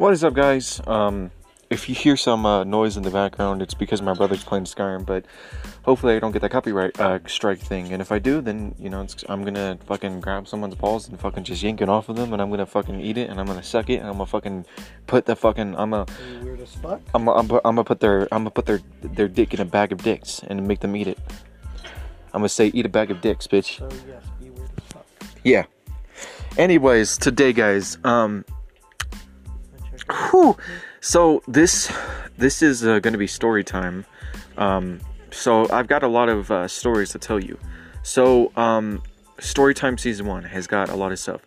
What is up, guys? Um, if you hear some uh, noise in the background, it's because my brother's playing Skyrim. But hopefully, I don't get that copyright uh, strike thing. And if I do, then you know, I'm gonna fucking grab someone's balls and fucking just yank it off of them, and I'm gonna fucking eat it, and I'm gonna suck it, and I'm gonna fucking put the fucking I'm gonna weird as fuck. I'm I'm, I'm gonna put their I'm gonna put their their dick in a bag of dicks and make them eat it. I'm gonna say eat a bag of dicks, bitch. So yes, be weird as fuck. Yeah. Anyways, today, guys, um, whew, so this this is uh, going to be story time. Um, so I've got a lot of uh, stories to tell you. So um, story time season one has got a lot of stuff.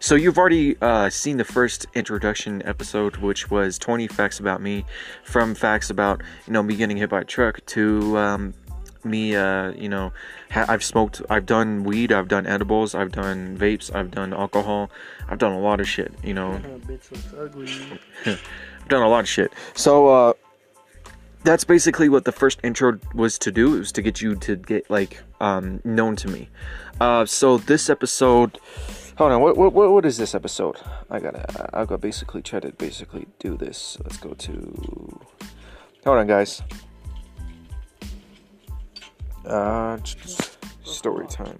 So you've already uh, seen the first introduction episode, which was 20 facts about me, from facts about you know me getting hit by a truck to um, me uh, you know ha- i've smoked i've done weed i've done edibles i've done vapes i've done alcohol i've done a lot of shit you know. Bitch looks ugly. i've done a lot of shit. So uh that's basically what the first intro was to do it was to get you to get like um known to me. Uh so this episode hold on what what what is this episode? I gotta i gotta basically try to basically do this. Let's go to hold on guys uh, story time.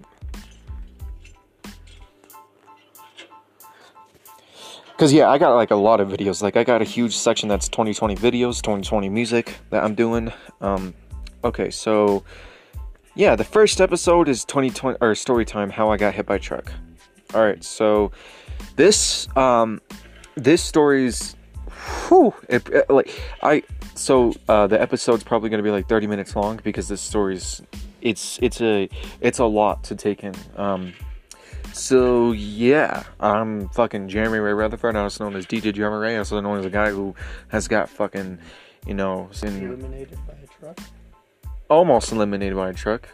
Cause yeah, I got like a lot of videos. Like I got a huge section that's 2020 videos, 2020 music that I'm doing. Um, okay, so yeah, the first episode is 2020 or story time. How I got hit by a truck. All right, so this um, this story's whew, it, it, like I so uh, the episode's probably going to be like 30 minutes long because this story's it's it's a it's a lot to take in. Um so yeah i'm fucking jeremy ray retherford also known as dj jeremy ray also known as a guy who has got fucking you know eliminated by a truck? Almost eliminated by a truck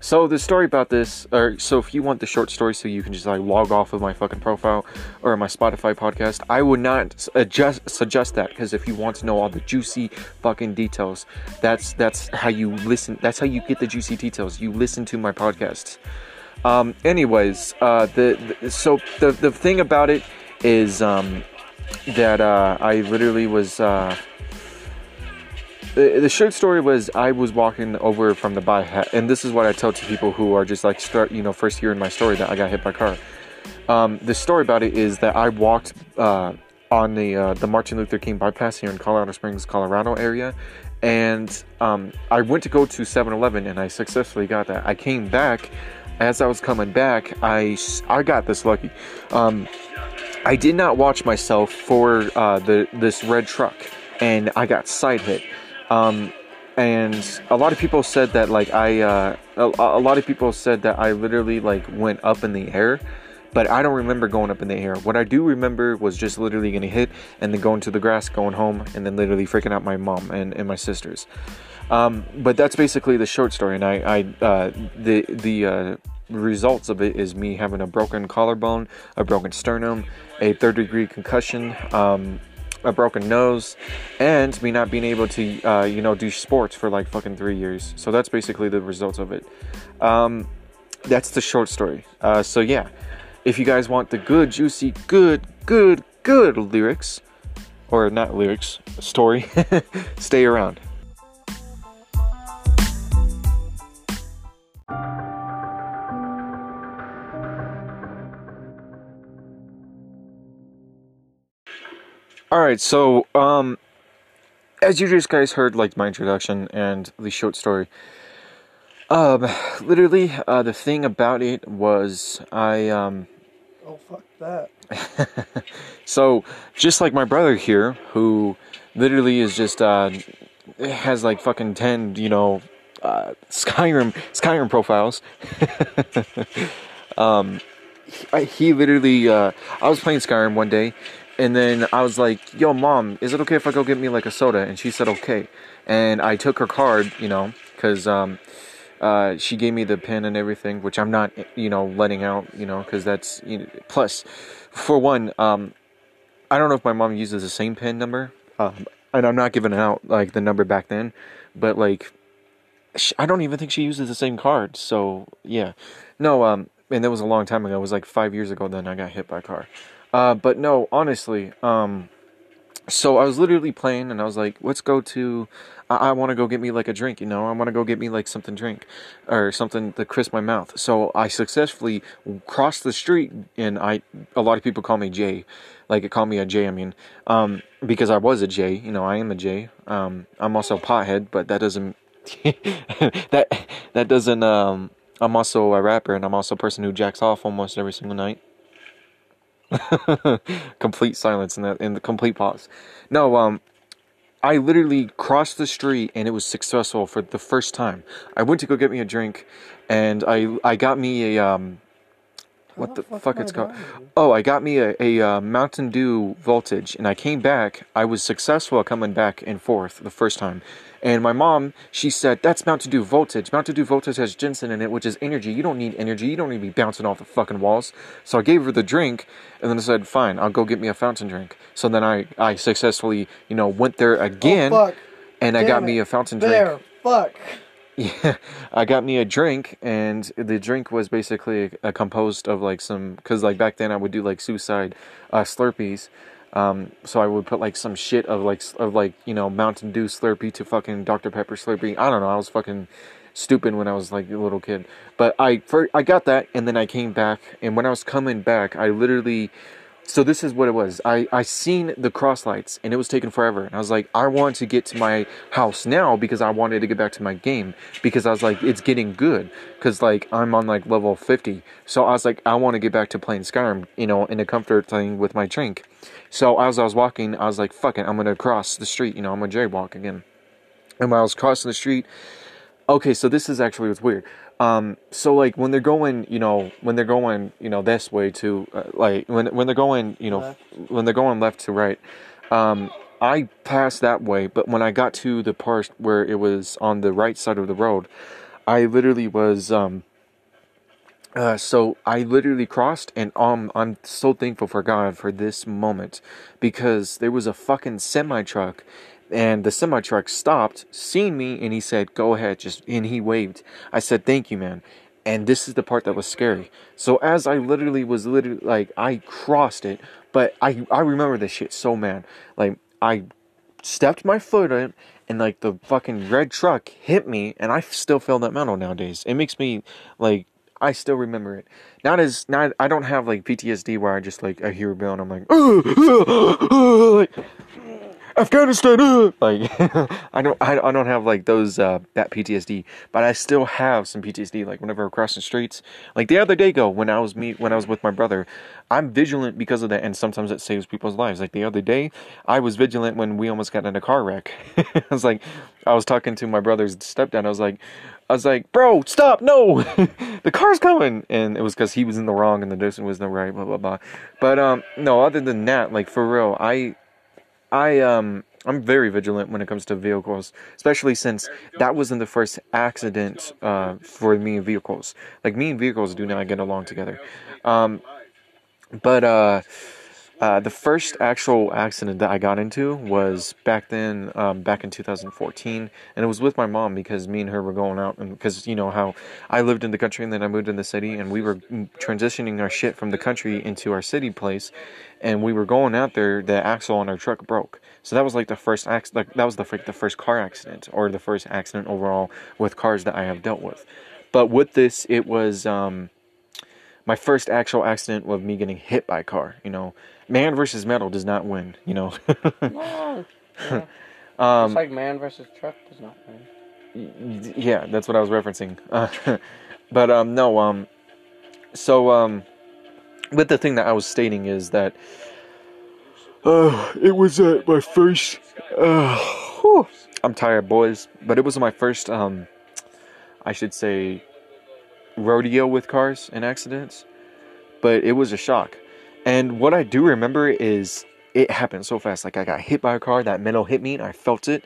so the story about this, or so if you want the short story, so you can just like log off of my fucking profile or my Spotify podcast, I would not adjust, suggest that because if you want to know all the juicy fucking details, that's that's how you listen. That's how you get the juicy details. You listen to my podcasts. Um, anyways, uh, the, the so the the thing about it is um, that uh, I literally was. Uh, the, the short story was I was walking over from the buy hat, and this is what I tell to people who are just like start, you know, first hearing my story that I got hit by a car. Um, the story about it is that I walked uh, on the uh, the Martin Luther King bypass here in Colorado Springs, Colorado area, and um, I went to go to 7-Eleven, and I successfully got that. I came back. As I was coming back, I I got this lucky. Um, I did not watch myself for uh, the this red truck, and I got side hit. Um, and a lot of people said that like I, uh, a, a, lot of people said that I literally like went up in the air, but I don't remember going up in the air. What I do remember was just literally getting hit and then going to the grass, going home, and then literally freaking out my mom and, and my sisters. Um, but that's basically the short story, and I, I uh, the the uh, results of it is me having a broken collarbone, a broken sternum, a third degree concussion, um, a broken nose, and me not being able to, uh, you know, do sports for like fucking three years. So that's basically the results of it. Um, that's the short story. Uh, so yeah, if you guys want the good, juicy, good, good, good lyrics, or not lyrics, story, stay around. All right, so um, as you just guys heard, like my introduction and the short story. Um, literally, uh, the thing about it was I um. Oh fuck that. so just like my brother here, who literally is just uh has like fucking ten, you know, uh, Skyrim Skyrim profiles. um, he, he literally uh, I was playing Skyrim one day and then I was like, "Yo, mom, is it okay if I go get me like a soda?" And she said, "Okay." And I took her card, you know, because um, uh, she gave me the pin and everything, which I'm not, you know, letting out, you know, because that's you know, plus, for one, um, I don't know if my mom uses the same pin number, um, and I'm not giving out like the number back then, but like, I don't even think she uses the same card. So yeah, no, um, and that was a long time ago. It was like five years ago. Then I got hit by a car. Uh, but no, honestly, um, so I was literally playing, and I was like, "Let's go to." I, I want to go get me like a drink, you know. I want to go get me like something drink, or something to crisp my mouth. So I successfully crossed the street, and I a lot of people call me Jay, like it call me a J. I mean, um, because I was a J. You know, I am a. Um, I'm also a pothead, but that doesn't that that doesn't. Um, I'm also a rapper, and I'm also a person who jacks off almost every single night. complete silence in in the complete pause. No, um I literally crossed the street and it was successful for the first time. I went to go get me a drink and I I got me a um what the fuck it's called? Oh, I got me a, a uh, Mountain Dew Voltage, and I came back. I was successful coming back and forth the first time. And my mom, she said, That's Mountain Dew Voltage. Mountain Dew Voltage has ginseng in it, which is energy. You don't need energy. You don't need to be bouncing off the fucking walls. So I gave her the drink, and then I said, Fine, I'll go get me a fountain drink. So then I, I successfully, you know, went there again, oh, and I got Damn me a fountain drink. There. Fuck. Yeah, I got me a drink, and the drink was basically uh, composed of like some, because like back then I would do like suicide uh, Slurpees. Um, so I would put like some shit of like of like you know Mountain Dew Slurpee to fucking Dr Pepper Slurpee. I don't know. I was fucking stupid when I was like a little kid. But I for, I got that, and then I came back, and when I was coming back, I literally. So this is what it was. I I seen the cross lights and it was taking forever. And I was like, I want to get to my house now because I wanted to get back to my game because I was like, it's getting good because like I'm on like level 50. So I was like, I want to get back to playing Skyrim, you know, in a comfort thing with my drink. So as I was walking, I was like, fuck it, I'm gonna cross the street. You know, I'm gonna jaywalk again. And when I was crossing the street, okay, so this is actually what's weird. Um, so like when they're going, you know, when they're going, you know, this way to, uh, like when when they're going, you know, Left. when they're going left to right, um, I passed that way. But when I got to the part where it was on the right side of the road, I literally was, um, uh, so I literally crossed, and um, I'm so thankful for God for this moment because there was a fucking semi truck, and the semi truck stopped, seen me, and he said, "Go ahead," just and he waved. I said, "Thank you, man." And this is the part that was scary. So as I literally was literally like I crossed it, but I I remember this shit so man. Like I stepped my foot in and like the fucking red truck hit me and I still feel that metal nowadays. It makes me like I still remember it. Not as not I don't have like PTSD where I just like I hear a bill and I'm like, like Afghanistan uh," like I don't I, I don't have like those uh that PTSD, but I still have some PTSD like whenever I cross the streets. Like the other day go when I was me when I was with my brother, I'm vigilant because of that and sometimes it saves people's lives. Like the other day, I was vigilant when we almost got in a car wreck. I was like I was talking to my brother's stepdad. I was like I was like, "Bro, stop. No. the car's coming." And it was cuz he was in the wrong and the person was in the right, blah blah blah. But um no, other than that, like for real, I I um I'm very vigilant when it comes to vehicles, especially since that wasn't the first accident uh, for me and vehicles. Like me and vehicles do not get along together. Um, but uh, uh, the first actual accident that I got into was back then, um, back in 2014, and it was with my mom because me and her were going out, and because you know how I lived in the country and then I moved in the city, and we were transitioning our shit from the country into our city place, and we were going out there. The axle on our truck broke, so that was like the first acc- like that was the fir- the first car accident or the first accident overall with cars that I have dealt with. But with this, it was. Um, my first actual accident of me getting hit by a car. You know, man versus metal does not win. You know, No. Yeah. um, Just like man versus truck does not win. yeah, that's what I was referencing. Uh, but um, no, um, so um, but the thing that I was stating is that uh, it was uh, my first. Uh, whew, I'm tired, boys, but it was my first. Um, I should say rodeo with cars and accidents, but it was a shock. And what I do remember is it happened so fast. Like I got hit by a car, that metal hit me, and I felt it,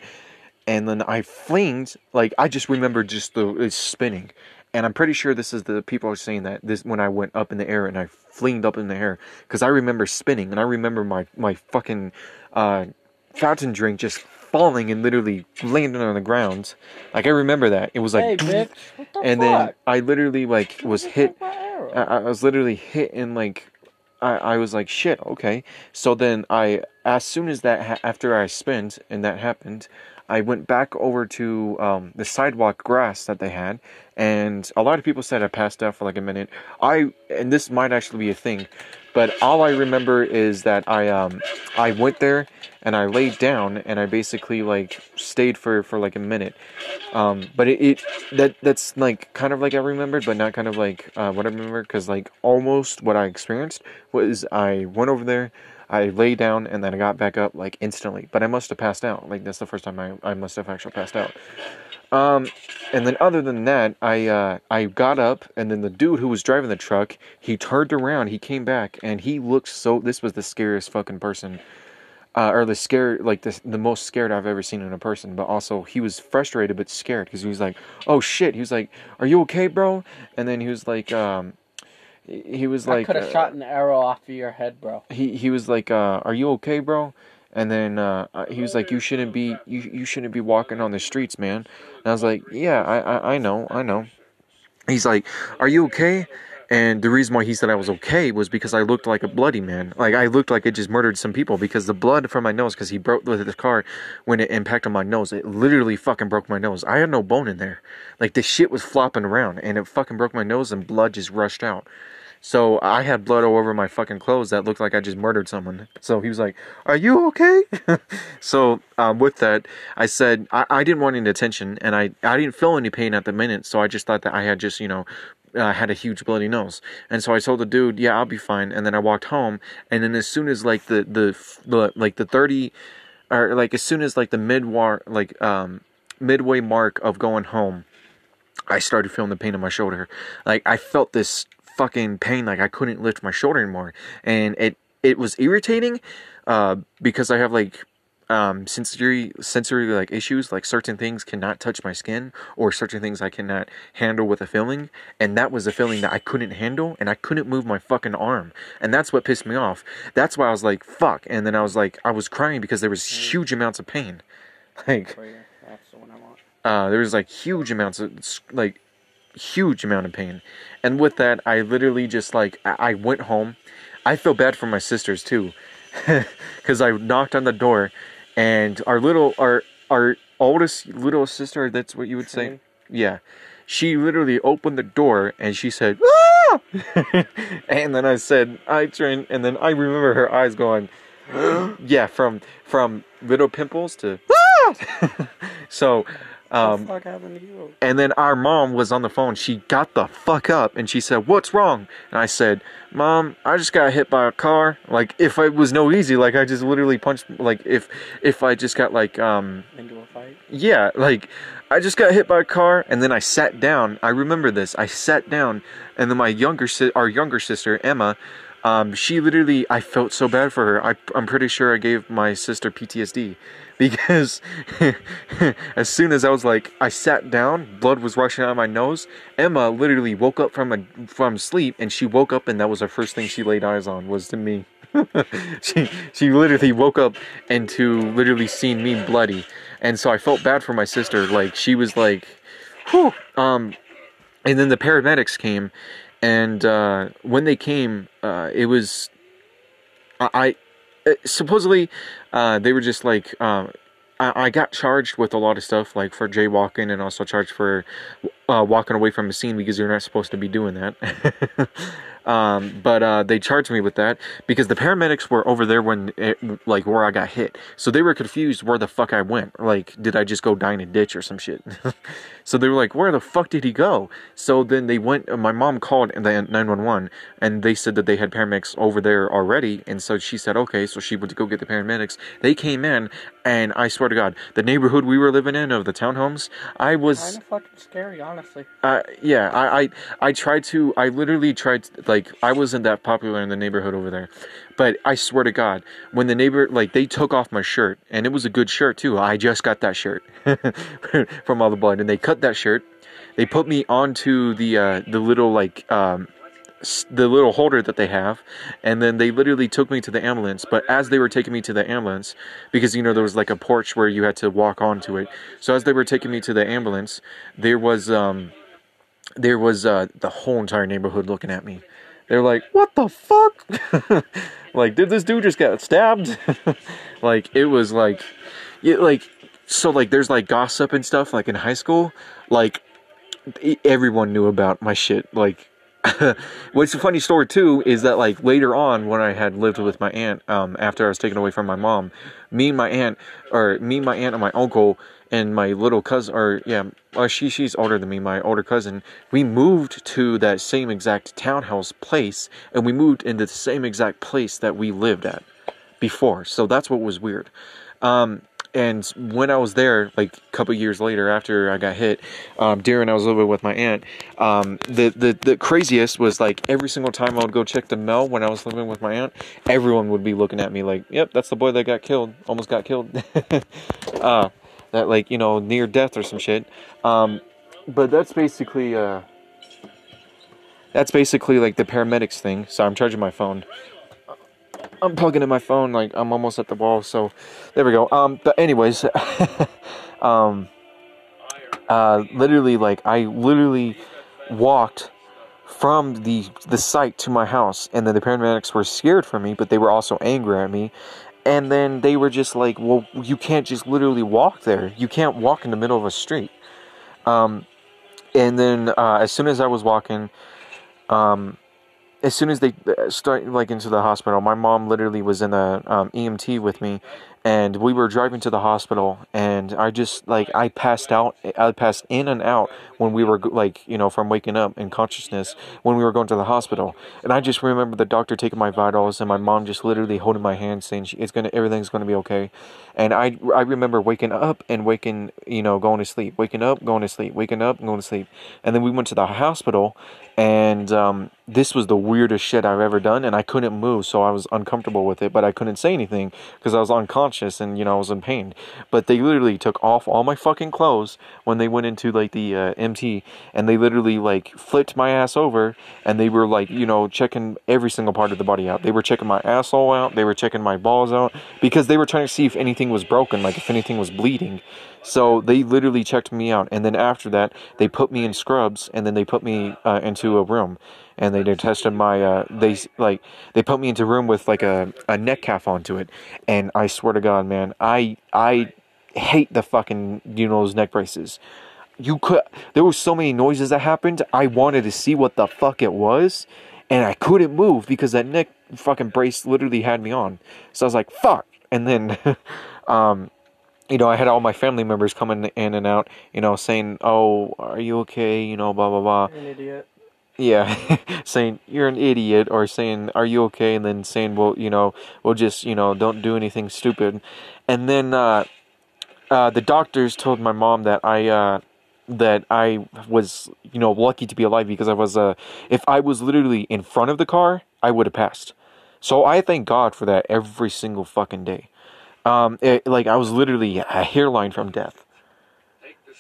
and then I flinged. Like I just remember just the it's spinning, and I'm pretty sure this is the people are saying that this when I went up in the air and I flinged up in the air because I remember spinning and I remember my my fucking uh, fountain drink just falling and literally landing on the ground. Like I remember that it was Hey, like, bitch. What the and then? I literally like was hit. like my arrow. I, I was literally hit in like I, I was like, shit, okay. So then I, as soon as that, ha- after I spent and that happened, I went back over to um, the sidewalk grass that they had, and a lot of people said I passed out for like a minute. I, and this might actually be a thing, but all I remember is that I, um, I went there and I laid down and I basically like stayed for for like a minute. Um, but it, it that that's like kind of like I remembered, but not kind of like uh, what I remember because like almost what I experienced was I went over there. I lay down and then I got back up like instantly, but I must have passed out. Like that's the first time I, I must have actually passed out. Um, and then other than that, I uh, I got up and then the dude who was driving the truck, he turned around, he came back and he looked so. This was the scariest fucking person uh, or the scare like the the most scared I've ever seen in a person. But also he was frustrated but scared because he was like, "Oh shit!" He was like, "Are you okay, bro?" And then he was like, um, he was I like, could have uh, shot an arrow off of your head, bro. he he was like, uh, "Are you okay, bro?" And then uh, uh, he was like, "You shouldn't be you you shouldn't be walking on the streets, man." And I was like, "Yeah, I I, I know, I know." He's like, "Are you okay?" And the reason why he said I was okay was because I looked like a bloody man. Like I looked like I just murdered some people because the blood from my nose, because he broke with the car when it impacted my nose, it literally fucking broke my nose. I had no bone in there. Like the shit was flopping around and it fucking broke my nose and blood just rushed out. So I had blood all over my fucking clothes that looked like I just murdered someone. So he was like, "Are you okay?" so um, with that, I said I, I didn't want any attention, and I I didn't feel any pain at the minute. So I just thought that I had just you know uh, had a huge bloody nose, and so I told the dude, "Yeah, I'll be fine." And then I walked home, and then as soon as like the the, the like the thirty, or like as soon as like the mid war like um midway mark of going home. I started feeling the pain in my shoulder. Like I felt this fucking pain like I couldn't lift my shoulder anymore. And it it was irritating uh because I have like um sensory sensory like issues like certain things cannot touch my skin or certain things I cannot handle with a feeling. And that was a feeling that I couldn't handle and I couldn't move my fucking arm. And that's what pissed me off. That's why I was like fuck. And then I was like I was crying because there was huge amounts of pain. Like For you. That's the one I want. uh, there was like huge amounts of like huge amount of pain. And with that i literally just like i, I went home. I feel bad for my sisters too. Because i knocked on the door and our little our our oldest little sister that's what you would say yeah she literally opened the door and she said ah! and then i said i turned and then i remember her eyes going yeah from from little pimples to ah! so um the fuck happened to you? and then our mom was on the phone. She got the fuck up and she said, "What's wrong?" And I said, "Mom, I just got hit by a car. Like if it was no easy, like I just literally punched. Like if if I just got like um Into a fight? yeah, like I just got hit by a car and then I sat down. I remember this. I sat down and then my younger si- our younger sister Emma, um, she literally I felt so bad for her. I I'm pretty sure I gave my sister PTSD because as soon as I was like I sat down, blood was rushing out of my nose. Emma literally woke up from a from sleep and she woke up and that was the first thing she laid eyes on was to me. she she literally woke up and to literally seeing me bloody, and so I felt bad for my sister. Like she was like, whew. Um, and then the paramedics came, and uh, when they came, uh, it was I, I uh, supposedly uh, they were just like um, I, I got charged with a lot of stuff like for jaywalking and also charged for uh, walking away from a scene because you're not supposed to be doing that. um, but uh, they charged me with that because the paramedics were over there when it, like where I got hit, so they were confused where the fuck I went. Like, did I just go die in a ditch or some shit? so they were like, "Where the fuck did he go?" So then they went. uh, My mom called the 911 and they said that they had paramedics over there already, and so she said, "Okay." So she went to go get the paramedics. They came in, and I swear to God, the neighborhood we were living in of the townhomes, I was Kind of fucking scary, honestly. uh, yeah, I, I, I tried to, I literally tried, to, like, I wasn't that popular in the neighborhood over there. But I swear to God, when the neighbor, like, they took off my shirt, and it was a good shirt too. I just got that shirt from all the blood, and they cut that shirt. They put me onto the, uh, the little, like, um, the little holder that they have and then they literally took me to the ambulance but as they were taking me to the ambulance because you know there was like a porch where you had to walk onto it so as they were taking me to the ambulance there was um there was uh the whole entire neighborhood looking at me They're like, "What the fuck?" like, did this dude just get stabbed? like, it was like, yeah, like, so like, there's like gossip and stuff. Like in high school, like everyone knew about my shit. Like, what's a funny story too is that like later on when I had lived with my aunt, um, after I was taken away from my mom, me and my aunt, or me, my aunt, and my uncle, and my little cousin, or yeah, she she's older than me, my older cousin, we moved to that same exact townhouse place, and we moved into the same exact place that we lived at before. So that's what was weird. Um, and when I was there, like a couple years later after I got hit, um, during I was living with my aunt, um, the, the the craziest was like every single time I would go check the mail when I was living with my aunt, everyone would be looking at me like, "Yep, that's the boy that got killed, almost got killed." uh, that like you know near death or some shit. Um, but that's basically uh, that's basically like the paramedics thing. So I'm charging my phone. I'm plugging in my phone like I'm almost at the wall. So there we go. Um, but anyways, um, uh, literally like I literally walked from the the site to my house, and then the paramedics were scared for me, but they were also angry at me. And then they were just like, "Well, you can't just literally walk there. You can't walk in the middle of a street." Um, and then uh, as soon as I was walking, um, as soon as they uh, start like into the hospital, my mom literally was in the um, EMT with me, and we were driving to the hospital, and I just like I passed out, I passed in and out when we were like you know from waking up in consciousness when we were going to the hospital, and I just remember the doctor taking my vitals and my mom just literally holding my hand saying she, it's gonna everything's gonna be okay, and I I remember waking up and waking you know going to sleep, waking up, going to sleep, waking up, going to sleep, and then we went to the hospital, and um, this was the weirdest shit I've ever done, and I couldn't move, so I was uncomfortable with it, but I couldn't say anything because I was unconscious and you know I was in pain. But they literally took off all my fucking clothes when they went into like the uh, MT, and they literally like flipped my ass over, and they were like you know checking every single part of the body out. They were checking my asshole out, they were checking my balls out because they were trying to see if anything was broken, like if anything was bleeding. So they literally checked me out, and then after that, they put me in scrubs, and then they put me uh, into a room, and they tested my. Uh, they like they put me into a room with like a, a neck calf onto it, and I swear to God, man, I I hate the fucking you know those neck braces. You could there were so many noises that happened. I wanted to see what the fuck it was, and I couldn't move because that neck fucking brace literally had me on. So I was like, fuck, and then. um you know, I had all my family members coming in and out, you know, saying, "Oh, are you okay?" You know, blah blah blah. You're an idiot. Yeah, saying you're an idiot, or saying, "Are you okay?" And then saying, "Well, you know, we'll just, you know, don't do anything stupid." And then uh, uh, the doctors told my mom that I uh, that I was, you know, lucky to be alive because I was. Uh, if I was literally in front of the car, I would have passed. So I thank God for that every single fucking day. Um, it, like I was literally a hairline from death,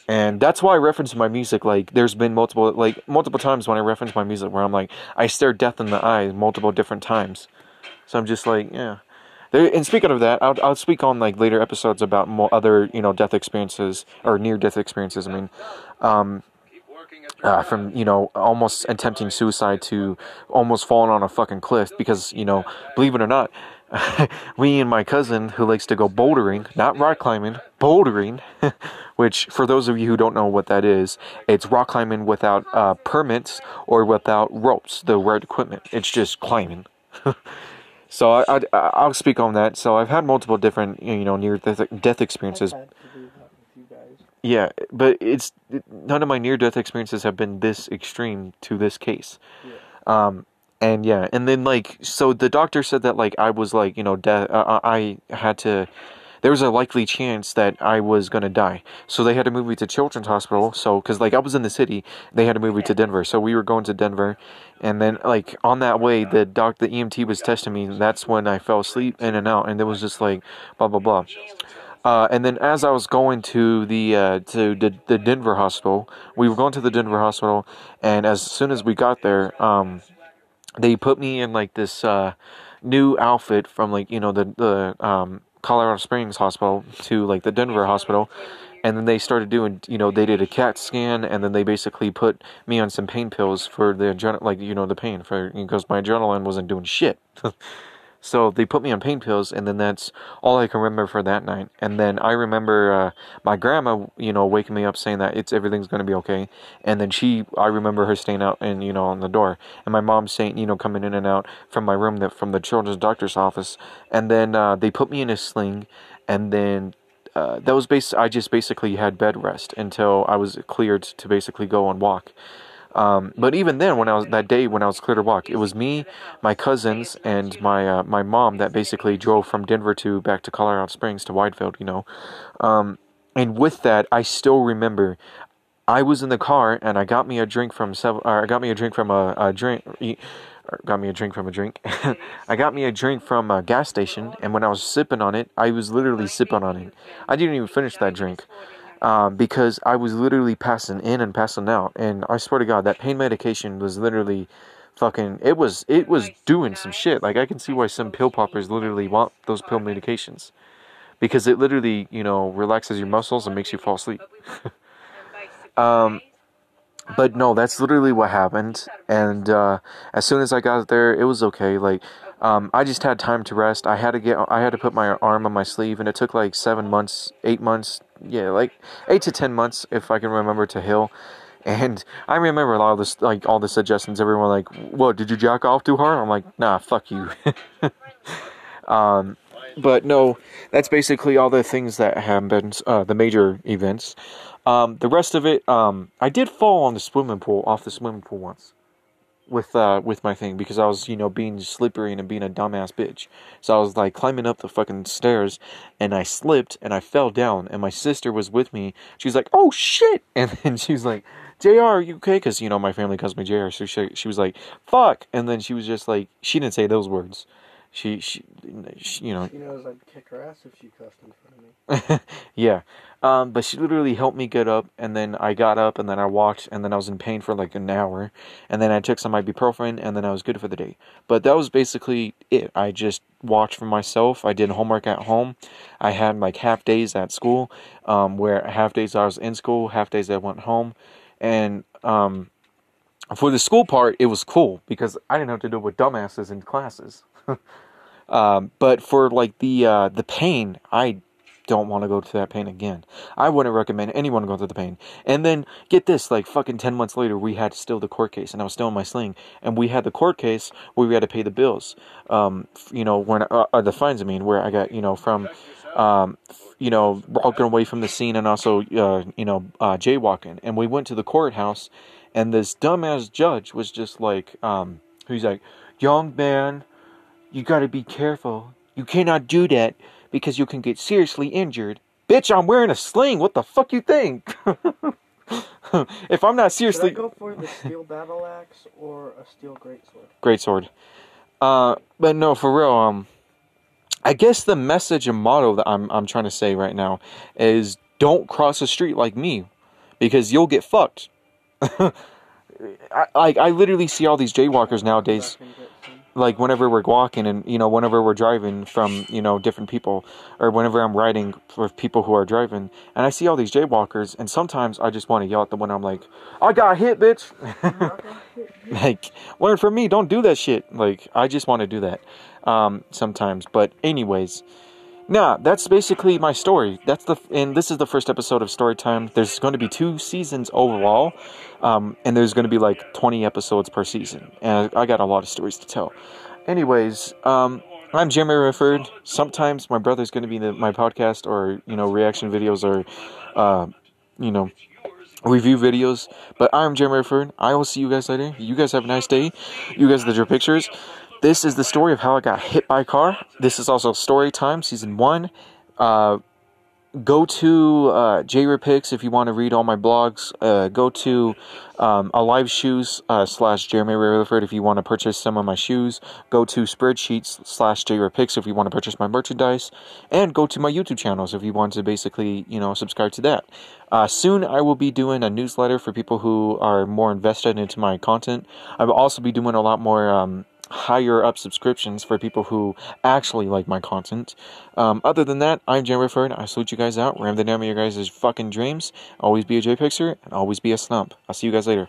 and that's why I reference my music. Like, there's been multiple, like multiple times when I reference my music where I'm like, I stare death in the eye multiple different times. So I'm just like, yeah. There, and speaking of that, I'll, I'll speak on like later episodes about more other you know death experiences or near death experiences. I mean, um, uh, from you know almost attempting suicide to almost falling on a fucking cliff because you know believe it or not me and my cousin who likes to go bouldering not rock climbing bouldering which for those of you who don't know what that is it's rock climbing without uh, permits or without ropes the right equipment it's just climbing so I, I i'll speak on that so i've had multiple different you know near death, death experiences I've had to do that with you guys. yeah, but it's none of my near death experiences have been this extreme to this case. Yeah. Um, and yeah, and then like so the doctor said that like I was like you know death. Uh, I had to. There was a likely chance that I was gonna die, so they had to move me to Children's Hospital. So, cause like I was in the city, they had to move me to Denver. So we were going to Denver, and then like on that way, the doc, the EMT was testing me. That's when I fell asleep in and out, and it was just like blah blah blah. Uh, and then as I was going to the uh, to the, the Denver hospital, we were going to the Denver hospital, and as soon as we got there, um, they put me in like this uh, new outfit from like you know the the um, Colorado Springs hospital to like the Denver hospital, and then they started doing you know they did a cat scan and then they basically put me on some pain pills for the like you know the pain for because my adrenaline wasn't doing shit so they put me on pain pills and then that's all i can remember for that night. And then i remember uh, my grandma you know waking me up saying that it's everything's going to be okay. And then she i remember her staying out and you know on the door. And my mom saying you know coming in and out from my room that from the children's doctor's office. And then uh, they put me in a sling. And then uh, that was bas- I just basically had bed rest until I was cleared to basically go and walk. Um, but even then, when I was that day when I was clear to walk, it was me, my cousins, and my uh, my mom that basically drove from Denver to back to Colorado Springs to Widefield. You know, um, and with that, I still remember. I was in the car and I got me a drink from several. I got me a drink from a, a drink got me a drink from a drink. I got me a drink from a gas station, and when I was sipping on it, I was literally sipping on it. I didn't even finish that drink um, because I was literally passing in and passing out. And I swear to God, that pain medication was literally fucking. It was it was doing some shit. Like I can see why some pill poppers literally want those pill medications because it literally you know relaxes your muscles and makes you fall asleep. um but no, that's literally what happened. And uh, as soon as I got there, it was okay. Like, um, I just had time to rest. I had to get, I had to put my arm on my sleeve, and it took like seven months, eight months, yeah, like eight to ten months, if I can remember, to heal. And I remember a lot of this, like all the suggestions. Everyone like, "What? Did you jack off too hard?" I'm like, "Nah, fuck you." um, but no, that's basically all the things that happened. Uh, the major events. Um, the rest of it, um, I did fall on the swimming pool off the swimming pool once with uh with my thing because I was you know being slippery and being a dumbass bitch. So I was like climbing up the fucking stairs and I slipped and I fell down and my sister was with me. She's like, "Oh shit!" And then she's like, "Jr, are you okay?" Because you know my family calls me Jr. So she she was like, "Fuck!" And then she was just like, she didn't say those words. She, she, she you know. She knows I'd kick her ass if she cussed in front of me. yeah, um, but she literally helped me get up, and then I got up, and then I walked, and then I was in pain for like an hour, and then I took some ibuprofen, and then I was good for the day. But that was basically it. I just watched for myself. I did homework at home. I had like half days at school, um, where half days I was in school, half days I went home, and um, for the school part, it was cool because I didn't have to deal with dumbasses in classes. um, but for like the uh, the pain, I don't want to go through that pain again. I wouldn't recommend anyone go through the pain. And then get this, like fucking ten months later, we had still the court case, and I was still in my sling, and we had the court case where we had to pay the bills. Um, you know, when uh, uh, the fines. I mean, where I got you know from. Um, you know, walking away from the scene and also, uh, you know, uh, jaywalking. And we went to the courthouse, and this dumbass judge was just like, um, he's like, young man, you gotta be careful. You cannot do that because you can get seriously injured. Bitch, I'm wearing a sling. What the fuck you think? if I'm not seriously. Should I go for the steel battle axe or a steel greatsword? Greatsword. Uh, but no, for real. Um, I guess the message and motto that I'm I'm trying to say right now is don't cross the street like me, because you'll get fucked. I, I I literally see all these jaywalkers nowadays like whenever we're walking and you know whenever we're driving from you know different people or whenever i'm riding with people who are driving and i see all these jaywalkers and sometimes i just want to yell at them when i'm like i got hit bitch! Like learn from me don't do that shit. Like i just want to do that um, sometimes but anyways Nah, that's basically my story. That's the and this is the first episode of Story Time. There's going to be two seasons overall, um, and there's going to be like 20 episodes per season. And I got a lot of stories to tell. Anyways, um, I'm Jeremy Rifford. Sometimes my brother's going to be in my podcast or you know reaction videos or uh, you know review videos. But I'm Jeremy Rifford. I will see you guys later. You guys have a nice day. You guys did your pictures. This is the story of how I got hit by a car. This is also story time, season one. Uh, go to uh, JRepix if you want to read all my blogs. Uh, go to um, Alive Shoes uh, slash Jeremy Retherford if you want to purchase some of my shoes. Go to Spreadshirts slash JRepix if you want to purchase my merchandise. And go to my YouTube channels if you want to basically, you know, subscribe to that. Uh, soon I will be doing a newsletter for people who are more invested into my content. I will also be doing a lot more um, higher up subscriptions for people who actually like my content. Um, other than that, I'm Jeremy Ferd. I salute you guys out. Ram the name of your guys' fucking dreams. Always be a JPixer and always be a snump. I'll see you guys later.